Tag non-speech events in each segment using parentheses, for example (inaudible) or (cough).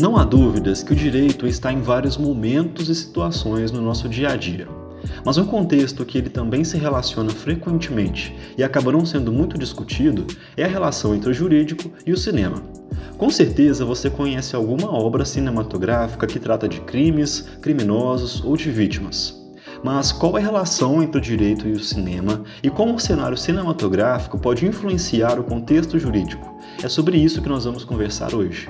Não há dúvidas que o direito está em vários momentos e situações no nosso dia a dia. Mas um contexto que ele também se relaciona frequentemente e acaba não sendo muito discutido é a relação entre o jurídico e o cinema. Com certeza você conhece alguma obra cinematográfica que trata de crimes, criminosos ou de vítimas. Mas qual é a relação entre o direito e o cinema e como o cenário cinematográfico pode influenciar o contexto jurídico? É sobre isso que nós vamos conversar hoje.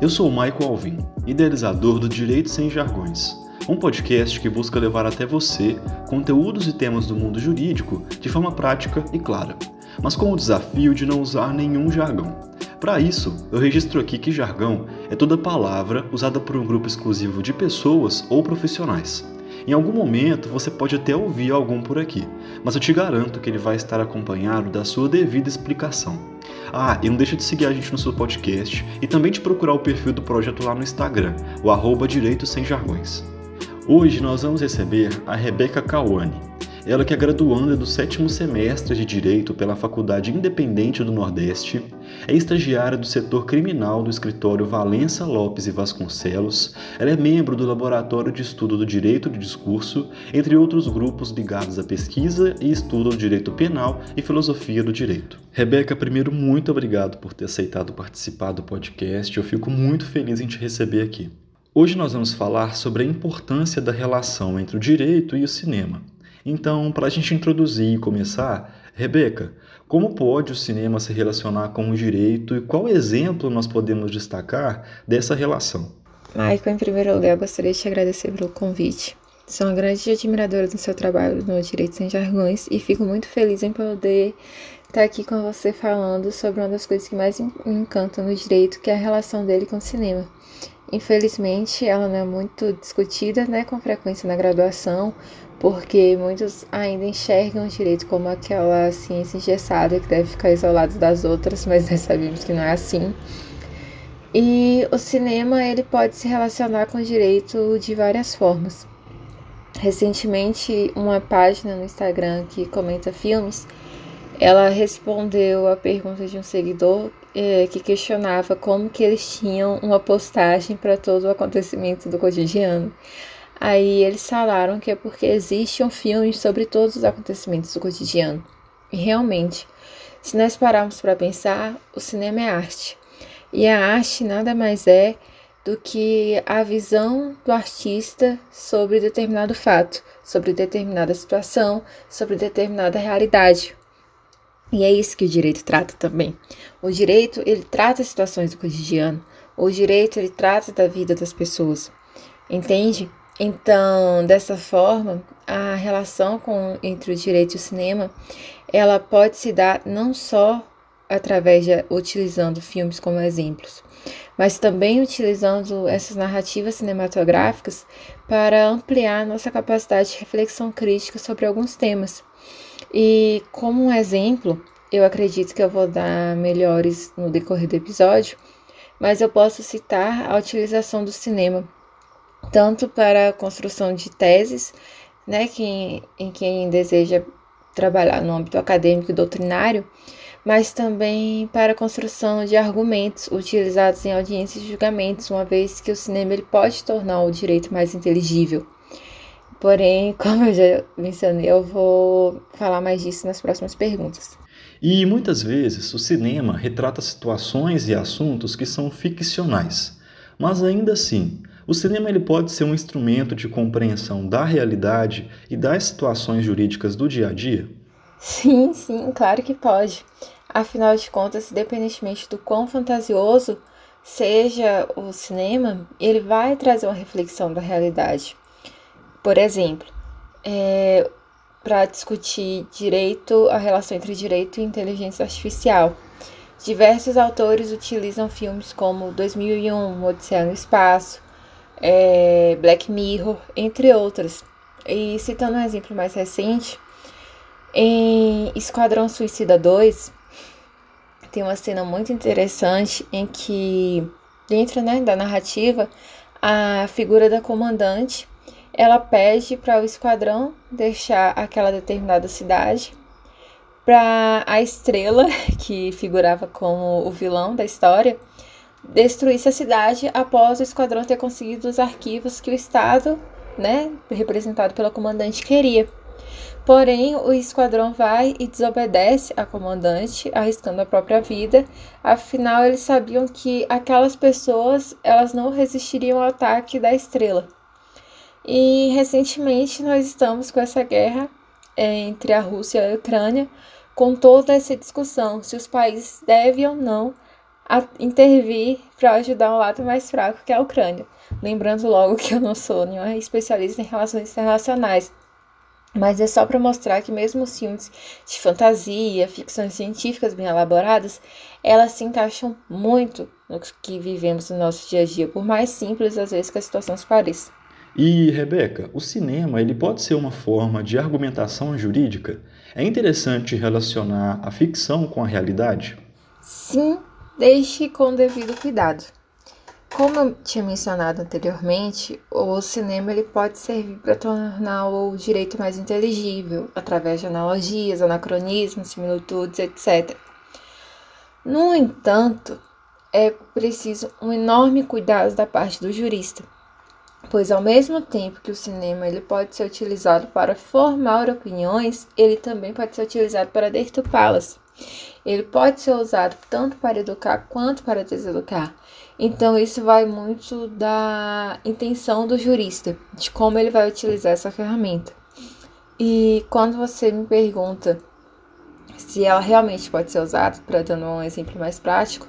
Eu sou Michael Alvin, idealizador do Direito Sem Jargões, um podcast que busca levar até você conteúdos e temas do mundo jurídico de forma prática e clara, mas com o desafio de não usar nenhum jargão. Para isso, eu registro aqui que jargão é toda palavra usada por um grupo exclusivo de pessoas ou profissionais em algum momento você pode até ouvir algum por aqui, mas eu te garanto que ele vai estar acompanhado da sua devida explicação. Ah, e não deixa de seguir a gente no seu podcast e também de procurar o perfil do projeto lá no Instagram, o arroba Direito Sem Jargões. Hoje nós vamos receber a Rebeca Kawane. Ela que é graduanda do sétimo semestre de Direito pela Faculdade Independente do Nordeste, é estagiária do setor criminal do escritório Valença Lopes e Vasconcelos, ela é membro do Laboratório de Estudo do Direito de Discurso, entre outros grupos ligados à pesquisa e estudo do direito penal e filosofia do direito. Rebeca, primeiro, muito obrigado por ter aceitado participar do podcast, eu fico muito feliz em te receber aqui. Hoje nós vamos falar sobre a importância da relação entre o direito e o cinema. Então, para a gente introduzir e começar, Rebeca, como pode o cinema se relacionar com o direito e qual exemplo nós podemos destacar dessa relação? Michael, em primeiro lugar, gostaria de te agradecer pelo convite. Sou uma grande admiradora do seu trabalho no Direito Sem Jargões e fico muito feliz em poder estar aqui com você falando sobre uma das coisas que mais me encantam no direito, que é a relação dele com o cinema. Infelizmente, ela não é muito discutida né, com frequência na graduação, porque muitos ainda enxergam o direito como aquela ciência engessada que deve ficar isolada das outras, (laughs) mas nós sabemos que não é assim. E o cinema ele pode se relacionar com o direito de várias formas. Recentemente, uma página no Instagram que comenta filmes, ela respondeu a pergunta de um seguidor é, que questionava como que eles tinham uma postagem para todo o acontecimento do cotidiano. Aí eles falaram que é porque existe um filme sobre todos os acontecimentos do cotidiano. E realmente, se nós pararmos para pensar, o cinema é arte. E a arte nada mais é do que a visão do artista sobre determinado fato, sobre determinada situação, sobre determinada realidade. E é isso que o direito trata também. O direito, ele trata situações do cotidiano. O direito, ele trata da vida das pessoas. Entende? Então, dessa forma, a relação com, entre o direito e o cinema, ela pode se dar não só através de utilizando filmes como exemplos, mas também utilizando essas narrativas cinematográficas para ampliar nossa capacidade de reflexão crítica sobre alguns temas. E como um exemplo, eu acredito que eu vou dar melhores no decorrer do episódio, mas eu posso citar a utilização do cinema tanto para a construção de teses, né, que, em quem deseja trabalhar no âmbito acadêmico e doutrinário, mas também para a construção de argumentos utilizados em audiências e julgamentos, uma vez que o cinema ele pode tornar o direito mais inteligível. Porém, (laughs) como eu já mencionei, eu vou falar mais disso nas próximas perguntas. E muitas vezes o cinema retrata situações e assuntos que são ficcionais, mas ainda assim, o cinema ele pode ser um instrumento de compreensão da realidade e das situações jurídicas do dia a dia? Sim, sim, claro que pode. Afinal de contas, independentemente do quão fantasioso seja o cinema, ele vai trazer uma reflexão da realidade. Por exemplo, é, para discutir direito, a relação entre direito e inteligência artificial. Diversos autores utilizam filmes como 2001, Odisseia no Espaço, é, Black Mirror, entre outras. E citando um exemplo mais recente, em Esquadrão Suicida 2, tem uma cena muito interessante em que, dentro né, da narrativa, a figura da comandante ela pede para o esquadrão deixar aquela determinada cidade para a estrela, (laughs) que figurava como o vilão da história, destruísse a cidade após o esquadrão ter conseguido os arquivos que o Estado, né, representado pela comandante, queria. Porém, o esquadrão vai e desobedece a comandante, arriscando a própria vida. Afinal, eles sabiam que aquelas pessoas elas não resistiriam ao ataque da estrela. E recentemente nós estamos com essa guerra é, entre a Rússia e a Ucrânia, com toda essa discussão se os países devem ou não intervir para ajudar o lado mais fraco, que é a Ucrânia. Lembrando logo que eu não sou nenhuma especialista em relações internacionais, mas é só para mostrar que mesmo os filmes de fantasia, ficções científicas bem elaboradas, elas se encaixam muito no que vivemos no nosso dia a dia, por mais simples às vezes que a situação se pareça. E, Rebeca, o cinema ele pode ser uma forma de argumentação jurídica? É interessante relacionar a ficção com a realidade? Sim, deixe com devido cuidado. Como eu tinha mencionado anteriormente, o cinema ele pode servir para tornar o direito mais inteligível, através de analogias, anacronismos, similitudes, etc. No entanto, é preciso um enorme cuidado da parte do jurista, pois ao mesmo tempo que o cinema ele pode ser utilizado para formar opiniões, ele também pode ser utilizado para deturpá-las. Ele pode ser usado tanto para educar quanto para deseducar. Então isso vai muito da intenção do jurista, de como ele vai utilizar essa ferramenta. E quando você me pergunta se ela realmente pode ser usada, para dando um exemplo mais prático,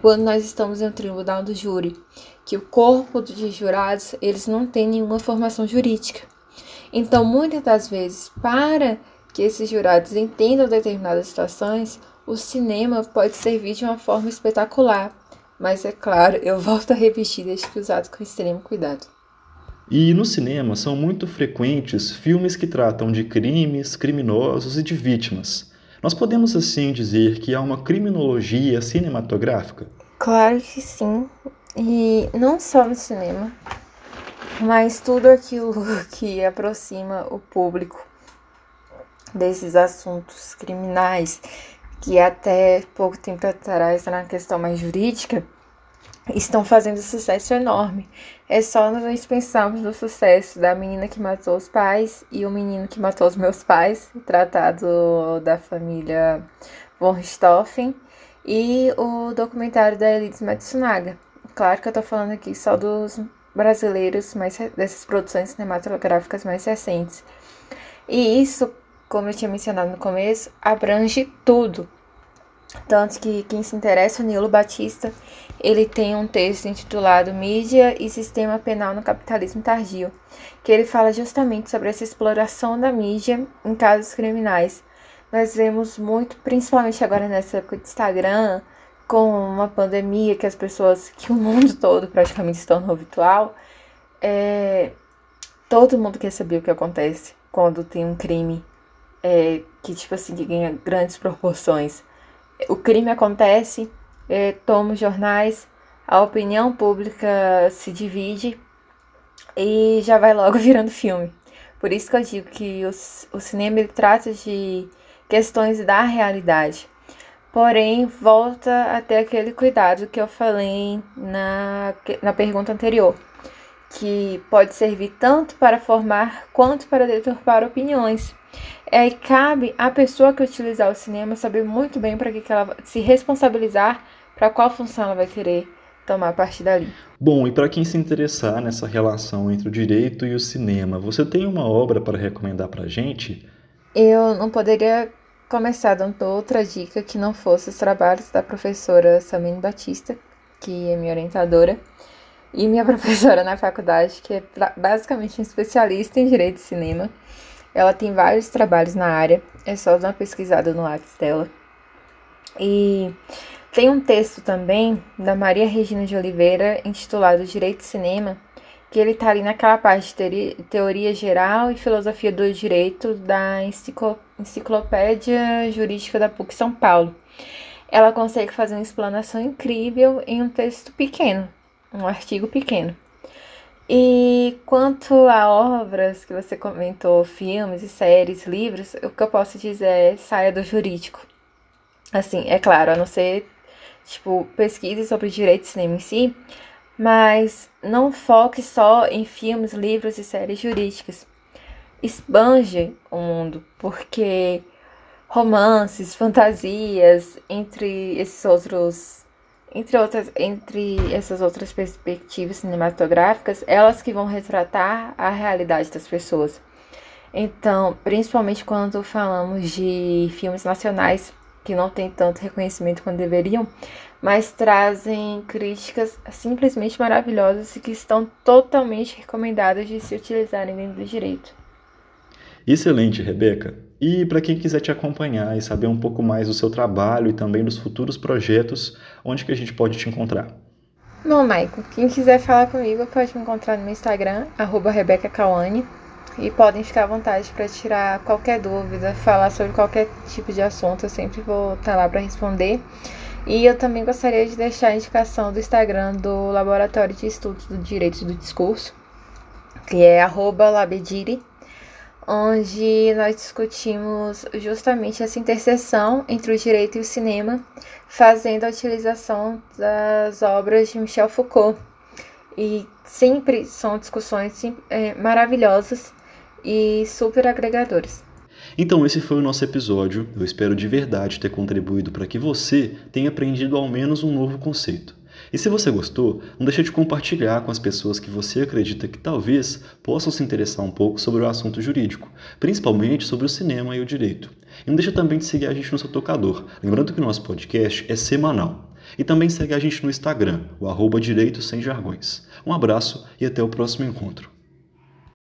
quando nós estamos em um tribunal do júri que o corpo de jurados eles não têm nenhuma formação jurídica. Então, muitas das vezes, para que esses jurados entendam determinadas situações, o cinema pode servir de uma forma espetacular. Mas é claro, eu volto a repetir, desde que usado com extremo cuidado. E no cinema são muito frequentes filmes que tratam de crimes, criminosos e de vítimas. Nós podemos assim dizer que há uma criminologia cinematográfica? Claro que sim. E não só no cinema, mas tudo aquilo (laughs) que aproxima o público desses assuntos criminais, que até pouco tempo atrás na questão mais jurídica, estão fazendo sucesso enorme. É só nós pensarmos no sucesso da menina que matou os pais e o menino que matou os meus pais, tratado da família von Richthofen, e o documentário da Elise Matsunaga. Claro que eu tô falando aqui só dos brasileiros, mais dessas produções cinematográficas mais recentes. E isso, como eu tinha mencionado no começo, abrange tudo. Tanto que quem se interessa, o Nilo Batista, ele tem um texto intitulado Mídia e Sistema Penal no Capitalismo Tardio, que ele fala justamente sobre essa exploração da mídia em casos criminais. Nós vemos muito, principalmente agora nessa época de Instagram, com uma pandemia que as pessoas, que o mundo todo praticamente se tornou virtual, é, todo mundo quer saber o que acontece quando tem um crime é, que, tipo assim, que ganha grandes proporções. O crime acontece, é, toma os jornais, a opinião pública se divide e já vai logo (laughs) virando filme. Por isso que eu digo que o, o cinema trata de questões da realidade. Porém, volta a ter aquele cuidado que eu falei na, na pergunta anterior, que pode servir tanto para formar quanto para deturpar opiniões. É, cabe à pessoa que utilizar o cinema saber muito bem para que, que ela se responsabilizar para qual função ela vai querer tomar a partir dali. Bom, e para quem se interessar nessa relação entre o direito e o cinema, você tem uma obra para recomendar para a gente? Eu não poderia começar dando outra dica que não fosse os trabalhos da professora Samine Batista, que é minha orientadora, e minha (laughs) professora na faculdade, que é basicamente um especialista em direito de cinema. Ela tem vários trabalhos na área, é só dar uma pesquisada no Lattes dela. E tem um texto também da Maria Regina de Oliveira, intitulado Direito de Cinema, que ele está ali naquela parte de teoria geral e filosofia do direito da enciclopédia jurídica da PUC São Paulo. Ela consegue fazer uma explanação incrível em um texto pequeno, um artigo pequeno. E quanto a obras que você comentou, filmes e séries, livros, o que eu posso dizer é saia do jurídico. Assim, é claro, a não ser tipo, pesquise sobre direito de cinema em si, mas não foque só em filmes, livros e séries jurídicas. Expande o mundo, porque romances, fantasias, entre esses outros entre outras entre essas outras perspectivas cinematográficas, elas que vão retratar a realidade das pessoas. Então, principalmente quando falamos de filmes nacionais que não têm tanto reconhecimento quanto deveriam, mas trazem críticas simplesmente maravilhosas e que estão totalmente recomendadas de se utilizarem dentro do direito. Excelente, Rebeca. E para quem quiser te acompanhar e saber um pouco mais do seu trabalho e também dos futuros projetos, onde que a gente pode te encontrar? Bom, Maico, quem quiser falar comigo pode me encontrar no meu Instagram, arroba e podem ficar à vontade para tirar qualquer dúvida, falar sobre qualquer tipo de assunto, eu sempre vou estar tá lá para responder. E eu também gostaria de deixar a indicação do Instagram do Laboratório de Estudos do Direito do Discurso, que é labedire, onde nós discutimos justamente essa interseção entre o direito e o cinema, fazendo a utilização das obras de Michel Foucault. E sempre são discussões é, maravilhosas e super agregadores. Então, esse foi o nosso episódio. Eu espero de verdade ter contribuído para que você tenha aprendido ao menos um novo conceito. E se você gostou, não deixe de compartilhar com as pessoas que você acredita que talvez possam se interessar um pouco sobre o assunto jurídico, principalmente sobre o cinema e o direito. E não deixe também de seguir a gente no seu tocador, lembrando que o nosso podcast é semanal. E também segue a gente no Instagram, o arroba Direito Sem Jargões. Um abraço e até o próximo encontro.